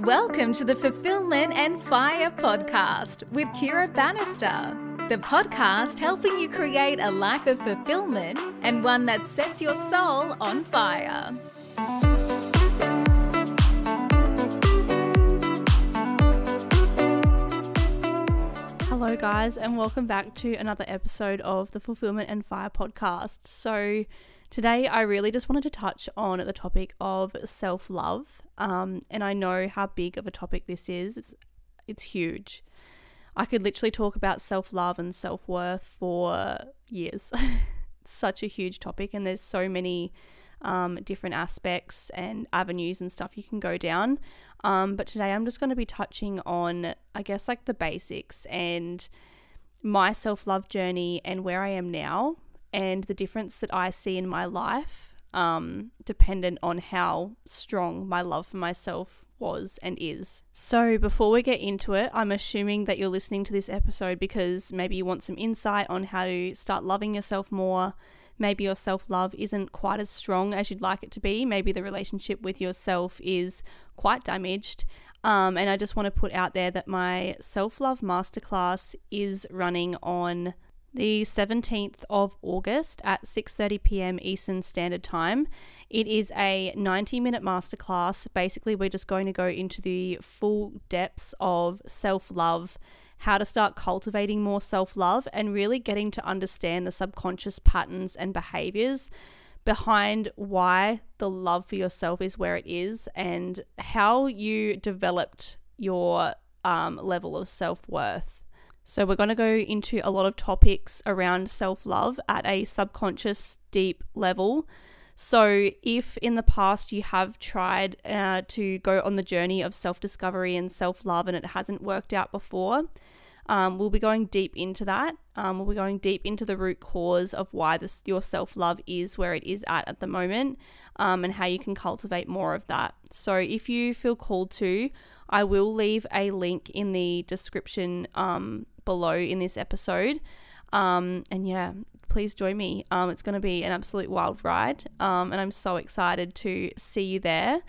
Welcome to the Fulfillment and Fire podcast with Kira Bannister, the podcast helping you create a life of fulfillment and one that sets your soul on fire. Hello, guys, and welcome back to another episode of the Fulfillment and Fire podcast. So, today I really just wanted to touch on the topic of self love um, and I know how big of a topic this is. It's it's huge. I could literally talk about self love and self worth for years. it's such a huge topic, and there's so many um, different aspects and avenues and stuff you can go down. Um, but today I'm just going to be touching on, I guess, like the basics and my self love journey and where I am now and the difference that I see in my life um, dependent on how strong my love for myself was and is. So, before we get into it, I'm assuming that you're listening to this episode because maybe you want some insight on how to start loving yourself more. Maybe your self love isn't quite as strong as you'd like it to be. Maybe the relationship with yourself is quite damaged. Um, and I just want to put out there that my self love masterclass is running on the 17th of August at 6:30 p.m. Eastern Standard Time. It is a 90-minute masterclass. Basically, we're just going to go into the full depths of self-love, how to start cultivating more self-love and really getting to understand the subconscious patterns and behaviors behind why the love for yourself is where it is and how you developed your um, level of self-worth so, we're going to go into a lot of topics around self love at a subconscious, deep level. So, if in the past you have tried uh, to go on the journey of self discovery and self love and it hasn't worked out before, um, we'll be going deep into that. Um, we'll be going deep into the root cause of why this, your self love is where it is at at the moment um, and how you can cultivate more of that. So, if you feel called to, I will leave a link in the description um, below in this episode. Um, and yeah, please join me. Um, it's going to be an absolute wild ride. Um, and I'm so excited to see you there.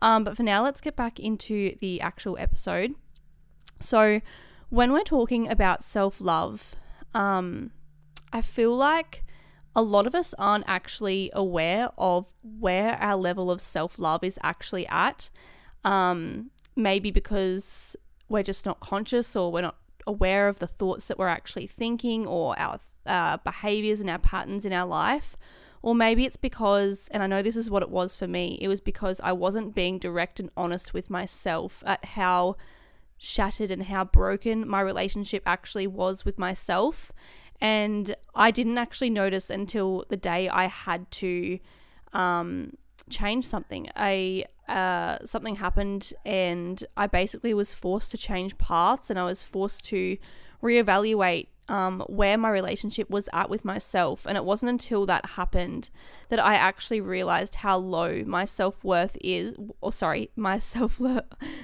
Um, but for now, let's get back into the actual episode. So, when we're talking about self love, um, I feel like a lot of us aren't actually aware of where our level of self love is actually at. Um, maybe because we're just not conscious or we're not aware of the thoughts that we're actually thinking or our uh, behaviors and our patterns in our life. Or maybe it's because, and I know this is what it was for me, it was because I wasn't being direct and honest with myself at how shattered and how broken my relationship actually was with myself. And I didn't actually notice until the day I had to um, change something. I uh, something happened, and I basically was forced to change paths, and I was forced to reevaluate um, where my relationship was at with myself. And it wasn't until that happened that I actually realized how low my self worth is, or sorry, my self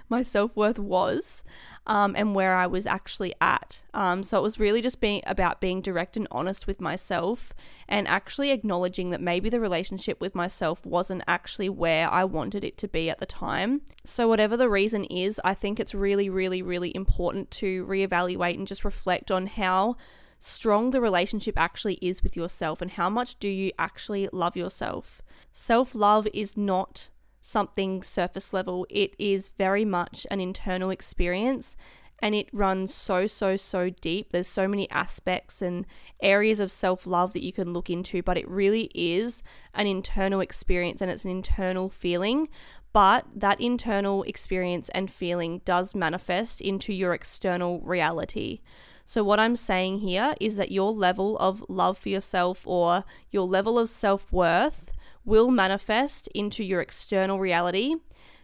my self worth was um, and where I was actually at. Um, so it was really just being about being direct and honest with myself and actually acknowledging that maybe the relationship with myself wasn't actually where I wanted it to be at the time. So, whatever the reason is, I think it's really, really, really important to reevaluate and just reflect on how strong the relationship actually is with yourself and how much do you actually love yourself. Self love is not something surface level. It is very much an internal experience and it runs so, so, so deep. There's so many aspects and areas of self love that you can look into, but it really is an internal experience and it's an internal feeling. But that internal experience and feeling does manifest into your external reality. So, what I'm saying here is that your level of love for yourself or your level of self worth will manifest into your external reality,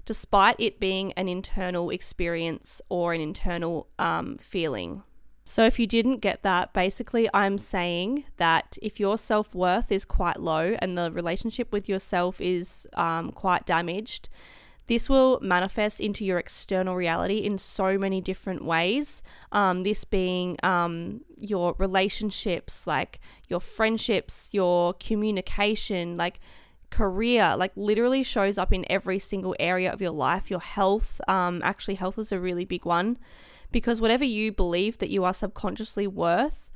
despite it being an internal experience or an internal um, feeling. So, if you didn't get that, basically, I'm saying that if your self worth is quite low and the relationship with yourself is um, quite damaged, this will manifest into your external reality in so many different ways. Um, this being um, your relationships, like your friendships, your communication, like career, like literally shows up in every single area of your life. Your health, um, actually, health is a really big one because whatever you believe that you are subconsciously worth,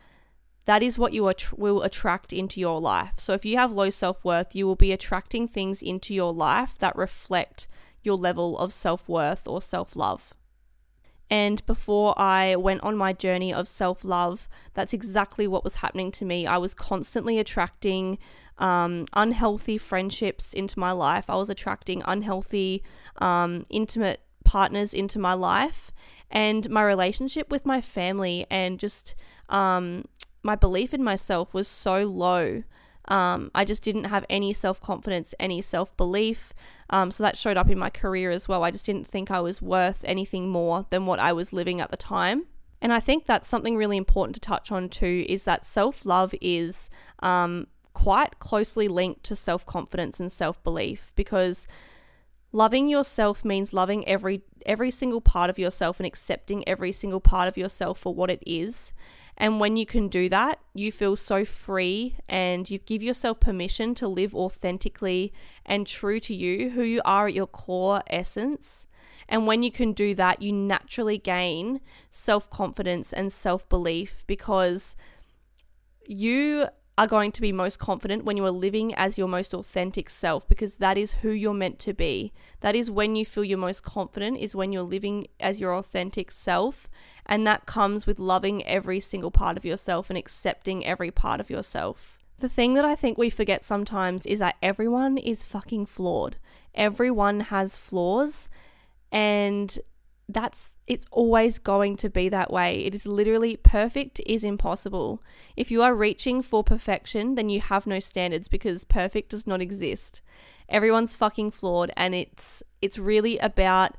that is what you att- will attract into your life. So if you have low self worth, you will be attracting things into your life that reflect your level of self worth or self love. And before I went on my journey of self love, that's exactly what was happening to me. I was constantly attracting um, unhealthy friendships into my life, I was attracting unhealthy, um, intimate partners into my life. And my relationship with my family and just um, my belief in myself was so low. Um, I just didn't have any self confidence, any self belief. Um, so that showed up in my career as well. I just didn't think I was worth anything more than what I was living at the time. And I think that's something really important to touch on too is that self love is um, quite closely linked to self confidence and self belief because loving yourself means loving every every single part of yourself and accepting every single part of yourself for what it is and when you can do that, you feel so free and you give yourself permission to live authentically and true to you, who you are at your core essence. And when you can do that, you naturally gain self confidence and self belief because you are going to be most confident when you are living as your most authentic self because that is who you're meant to be. That is when you feel your most confident, is when you're living as your authentic self. And that comes with loving every single part of yourself and accepting every part of yourself. The thing that I think we forget sometimes is that everyone is fucking flawed. Everyone has flaws. And that's it's always going to be that way. It is literally perfect is impossible. If you are reaching for perfection, then you have no standards because perfect does not exist. Everyone's fucking flawed and it's it's really about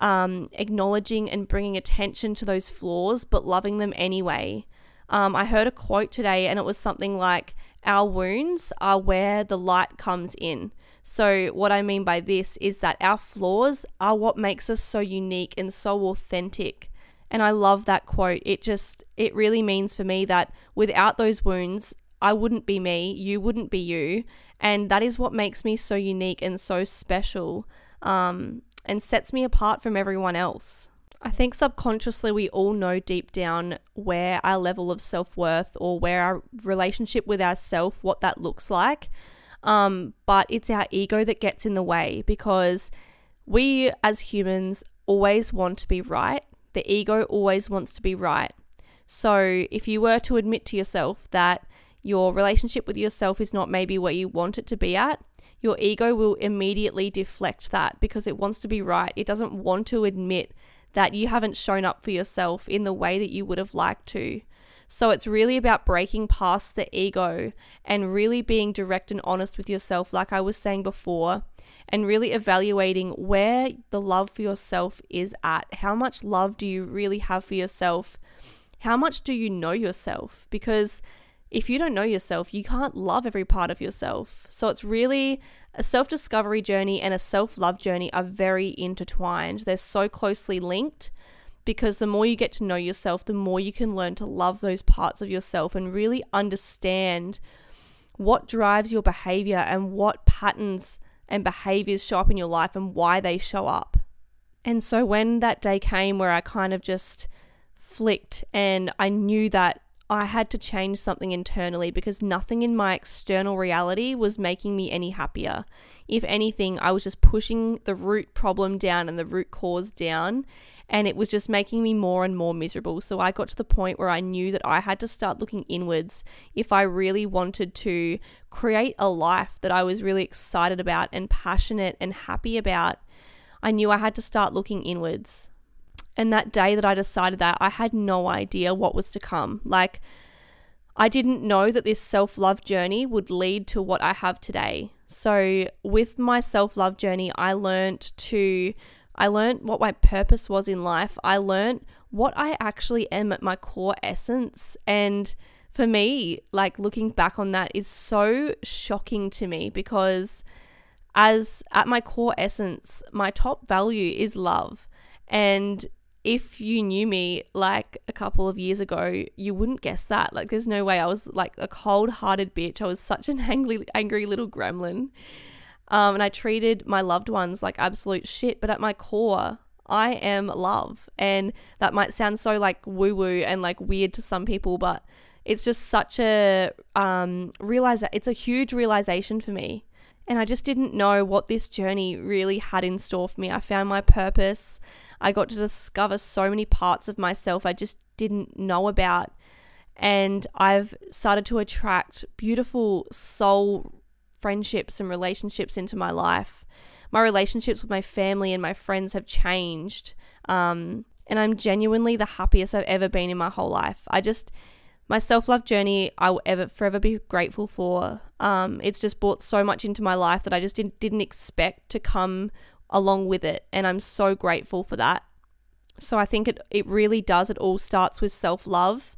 um, acknowledging and bringing attention to those flaws, but loving them anyway. Um, I heard a quote today, and it was something like, Our wounds are where the light comes in. So, what I mean by this is that our flaws are what makes us so unique and so authentic. And I love that quote. It just, it really means for me that without those wounds, I wouldn't be me, you wouldn't be you. And that is what makes me so unique and so special um, and sets me apart from everyone else. I think subconsciously we all know deep down where our level of self worth or where our relationship with ourself, what that looks like. Um, but it's our ego that gets in the way because we as humans always want to be right. The ego always wants to be right. So if you were to admit to yourself that your relationship with yourself is not maybe where you want it to be at, your ego will immediately deflect that because it wants to be right. It doesn't want to admit that you haven't shown up for yourself in the way that you would have liked to. So it's really about breaking past the ego and really being direct and honest with yourself, like I was saying before, and really evaluating where the love for yourself is at. How much love do you really have for yourself? How much do you know yourself? Because if you don't know yourself, you can't love every part of yourself. So it's really a self discovery journey and a self love journey are very intertwined. They're so closely linked because the more you get to know yourself, the more you can learn to love those parts of yourself and really understand what drives your behavior and what patterns and behaviors show up in your life and why they show up. And so when that day came where I kind of just flicked and I knew that I had to change something internally because nothing in my external reality was making me any happier. If anything, I was just pushing the root problem down and the root cause down and it was just making me more and more miserable. So I got to the point where I knew that I had to start looking inwards if I really wanted to create a life that I was really excited about and passionate and happy about. I knew I had to start looking inwards. And that day that I decided that, I had no idea what was to come. Like, I didn't know that this self love journey would lead to what I have today. So, with my self love journey, I learned to I learned what my purpose was in life. I learned what I actually am at my core essence. And for me, like looking back on that is so shocking to me because as at my core essence, my top value is love. And if you knew me like a couple of years ago, you wouldn't guess that. Like, there's no way I was like a cold hearted bitch. I was such an angry, angry little gremlin. Um, and I treated my loved ones like absolute shit. But at my core, I am love. And that might sound so like woo woo and like weird to some people, but it's just such a um, realize it's a huge realization for me. And I just didn't know what this journey really had in store for me. I found my purpose. I got to discover so many parts of myself I just didn't know about. And I've started to attract beautiful soul friendships and relationships into my life. My relationships with my family and my friends have changed. Um, and I'm genuinely the happiest I've ever been in my whole life. I just, my self love journey, I will ever forever be grateful for. Um, it's just brought so much into my life that I just didn't, didn't expect to come along with it. And I'm so grateful for that. So I think it, it really does. It all starts with self love.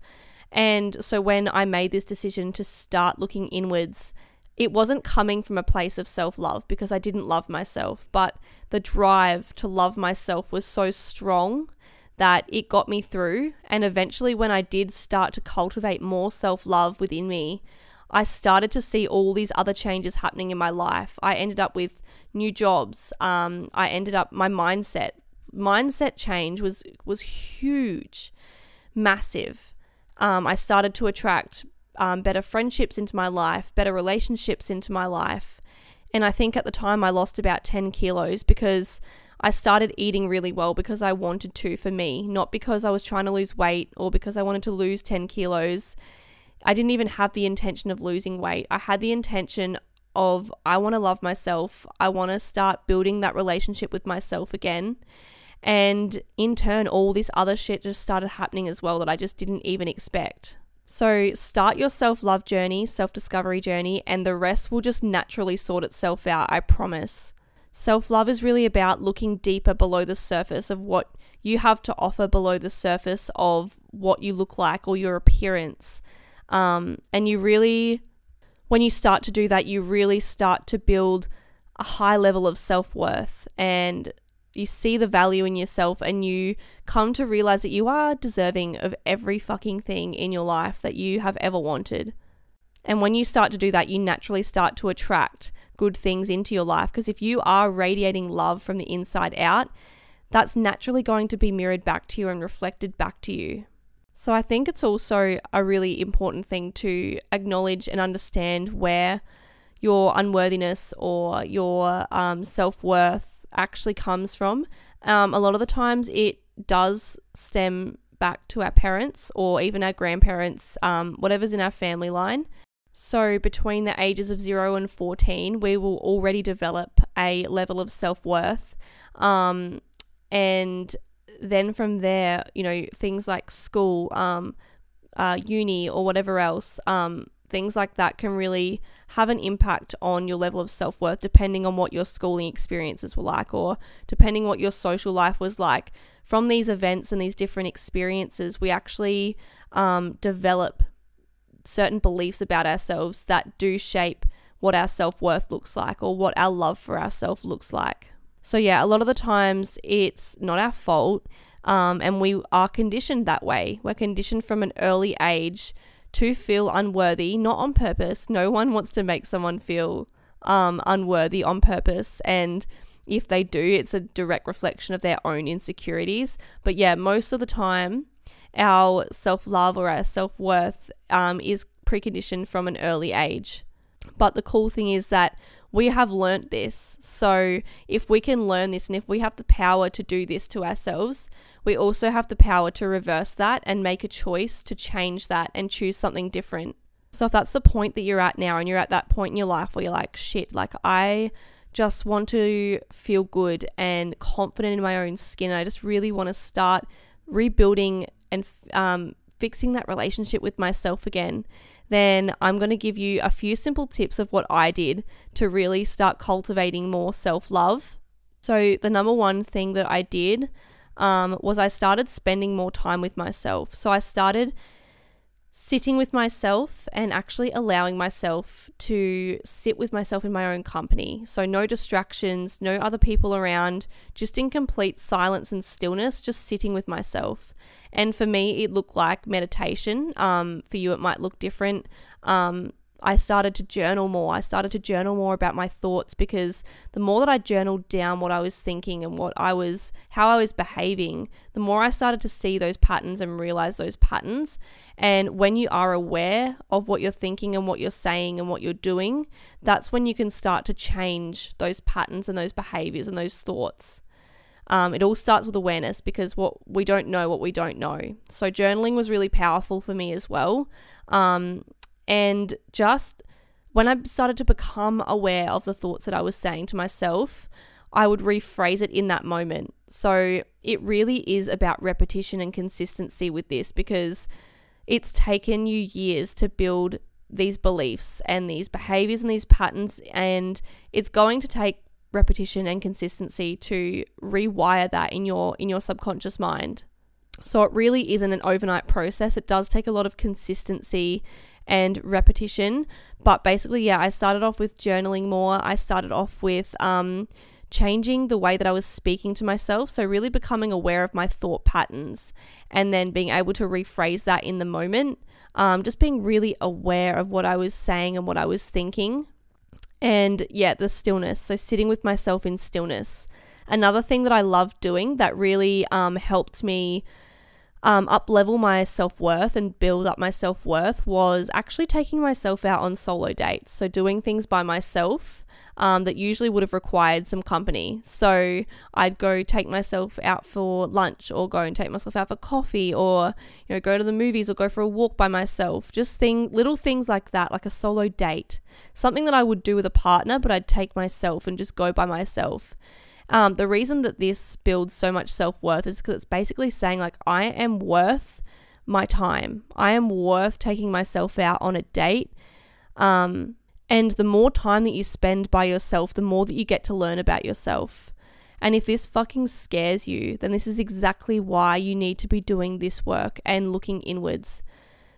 And so when I made this decision to start looking inwards it wasn't coming from a place of self love because I didn't love myself, but the drive to love myself was so strong that it got me through. And eventually, when I did start to cultivate more self love within me, I started to see all these other changes happening in my life. I ended up with new jobs. Um, I ended up my mindset mindset change was was huge, massive. Um, I started to attract um, better friendships into my life, better relationships into my life. And I think at the time I lost about 10 kilos because I started eating really well because I wanted to for me, not because I was trying to lose weight or because I wanted to lose 10 kilos. I didn't even have the intention of losing weight. I had the intention of I want to love myself. I want to start building that relationship with myself again. And in turn, all this other shit just started happening as well that I just didn't even expect. So start your self love journey, self discovery journey, and the rest will just naturally sort itself out, I promise. Self love is really about looking deeper below the surface of what you have to offer below the surface of what you look like or your appearance. Um, and you really, when you start to do that, you really start to build a high level of self worth and you see the value in yourself and you come to realize that you are deserving of every fucking thing in your life that you have ever wanted. And when you start to do that, you naturally start to attract good things into your life because if you are radiating love from the inside out, that's naturally going to be mirrored back to you and reflected back to you. So I think it's also a really important thing to acknowledge and understand where your unworthiness or your um, self worth actually comes from. Um, a lot of the times it does stem back to our parents or even our grandparents, um, whatever's in our family line. So, between the ages of 0 and 14, we will already develop a level of self worth. Um, and then from there, you know, things like school, um, uh, uni, or whatever else, um, things like that can really have an impact on your level of self worth depending on what your schooling experiences were like or depending what your social life was like. From these events and these different experiences, we actually um, develop certain beliefs about ourselves that do shape what our self worth looks like or what our love for ourselves looks like. So, yeah, a lot of the times it's not our fault. Um, and we are conditioned that way. We're conditioned from an early age to feel unworthy, not on purpose. No one wants to make someone feel um, unworthy on purpose. And if they do, it's a direct reflection of their own insecurities. But yeah, most of the time, our self love or our self worth um, is preconditioned from an early age. But the cool thing is that we have learnt this. So if we can learn this and if we have the power to do this to ourselves, we also have the power to reverse that and make a choice to change that and choose something different. So if that's the point that you're at now and you're at that point in your life where you're like, shit, like I just want to feel good and confident in my own skin. I just really want to start rebuilding and um, fixing that relationship with myself again then I'm going to give you a few simple tips of what I did to really start cultivating more self love. So, the number one thing that I did um, was I started spending more time with myself. So, I started sitting with myself and actually allowing myself to sit with myself in my own company. So, no distractions, no other people around, just in complete silence and stillness, just sitting with myself. And for me, it looked like meditation. Um, for you, it might look different. Um, I started to journal more. I started to journal more about my thoughts because the more that I journaled down what I was thinking and what I was, how I was behaving, the more I started to see those patterns and realize those patterns. And when you are aware of what you're thinking and what you're saying and what you're doing, that's when you can start to change those patterns and those behaviors and those thoughts. Um, it all starts with awareness because what we don't know what we don't know. So journaling was really powerful for me as well. Um, and just when I started to become aware of the thoughts that I was saying to myself, I would rephrase it in that moment. So it really is about repetition and consistency with this because it's taken you years to build these beliefs and these behaviors and these patterns, and it's going to take repetition and consistency to rewire that in your in your subconscious mind. So it really isn't an overnight process. It does take a lot of consistency and repetition. But basically, yeah, I started off with journaling more. I started off with um, changing the way that I was speaking to myself. So, really becoming aware of my thought patterns and then being able to rephrase that in the moment. Um, just being really aware of what I was saying and what I was thinking. And yeah, the stillness. So, sitting with myself in stillness. Another thing that I love doing that really um, helped me um, up level my self worth and build up my self worth was actually taking myself out on solo dates. So, doing things by myself um, that usually would have required some company. So, I'd go take myself out for lunch or go and take myself out for coffee or, you know, go to the movies or go for a walk by myself. Just thing, little things like that, like a solo date. Something that I would do with a partner, but I'd take myself and just go by myself. Um, the reason that this builds so much self worth is because it's basically saying, like, I am worth my time. I am worth taking myself out on a date. Um, and the more time that you spend by yourself, the more that you get to learn about yourself. And if this fucking scares you, then this is exactly why you need to be doing this work and looking inwards.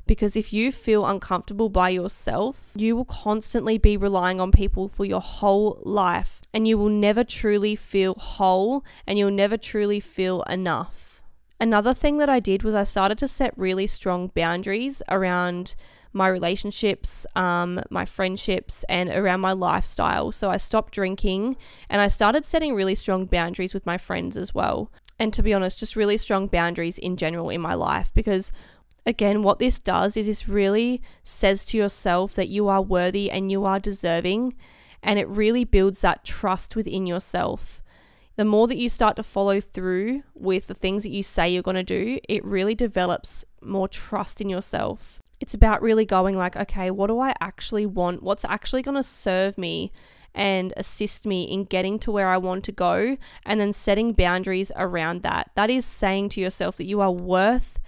Because if you feel uncomfortable by yourself, you will constantly be relying on people for your whole life and you will never truly feel whole and you'll never truly feel enough. Another thing that I did was I started to set really strong boundaries around my relationships, um, my friendships, and around my lifestyle. So I stopped drinking and I started setting really strong boundaries with my friends as well. And to be honest, just really strong boundaries in general in my life because again, what this does is this really says to yourself that you are worthy and you are deserving, and it really builds that trust within yourself. The more that you start to follow through with the things that you say you're going to do, it really develops more trust in yourself. It's about really going like, okay, what do I actually want? What's actually going to serve me and assist me in getting to where I want to go and then setting boundaries around that. That is saying to yourself that you are worth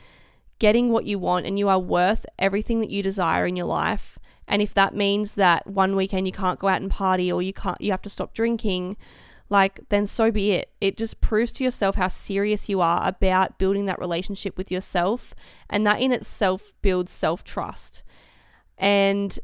getting what you want and you are worth everything that you desire in your life. And if that means that one weekend you can't go out and party or you can't you have to stop drinking, like then so be it. It just proves to yourself how serious you are about building that relationship with yourself and that in itself builds self-trust. And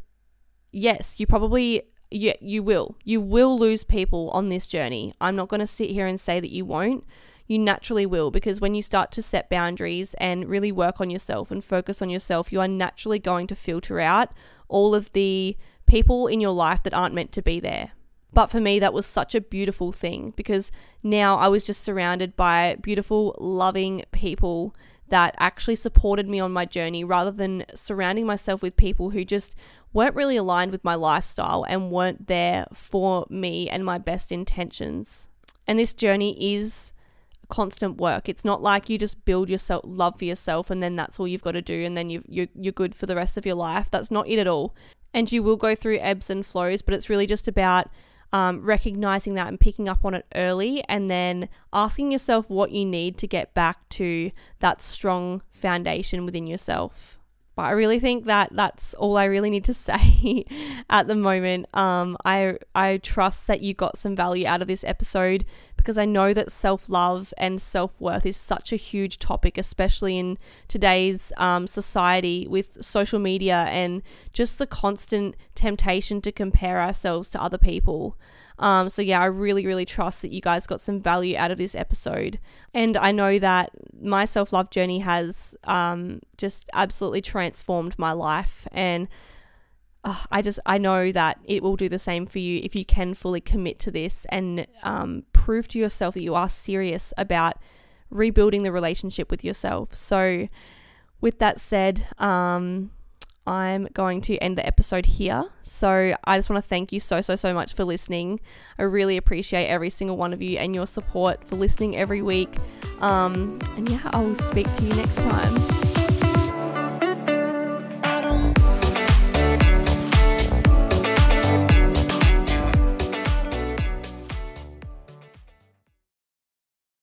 yes, you probably you, you will. You will lose people on this journey. I'm not going to sit here and say that you won't you naturally will because when you start to set boundaries and really work on yourself and focus on yourself, you are naturally going to filter out all of the people in your life that aren't meant to be there. But for me, that was such a beautiful thing because now I was just surrounded by beautiful, loving people that actually supported me on my journey rather than surrounding myself with people who just weren't really aligned with my lifestyle and weren't there for me and my best intentions. And this journey is constant work. It's not like you just build yourself love for yourself and then that's all you've got to do and then you you're, you're good for the rest of your life. That's not it at all. And you will go through ebbs and flows, but it's really just about um, recognizing that and picking up on it early and then asking yourself what you need to get back to that strong foundation within yourself. But I really think that that's all I really need to say at the moment. Um, I I trust that you got some value out of this episode because I know that self love and self worth is such a huge topic, especially in today's um, society with social media and just the constant temptation to compare ourselves to other people. Um, so, yeah, I really, really trust that you guys got some value out of this episode. And I know that my self love journey has um, just absolutely transformed my life. And uh, I just I know that it will do the same for you if you can fully commit to this and um, prove to yourself that you are serious about rebuilding the relationship with yourself. So, with that said, um, I'm going to end the episode here. So I just want to thank you so, so, so much for listening. I really appreciate every single one of you and your support for listening every week. Um, and yeah, I will speak to you next time.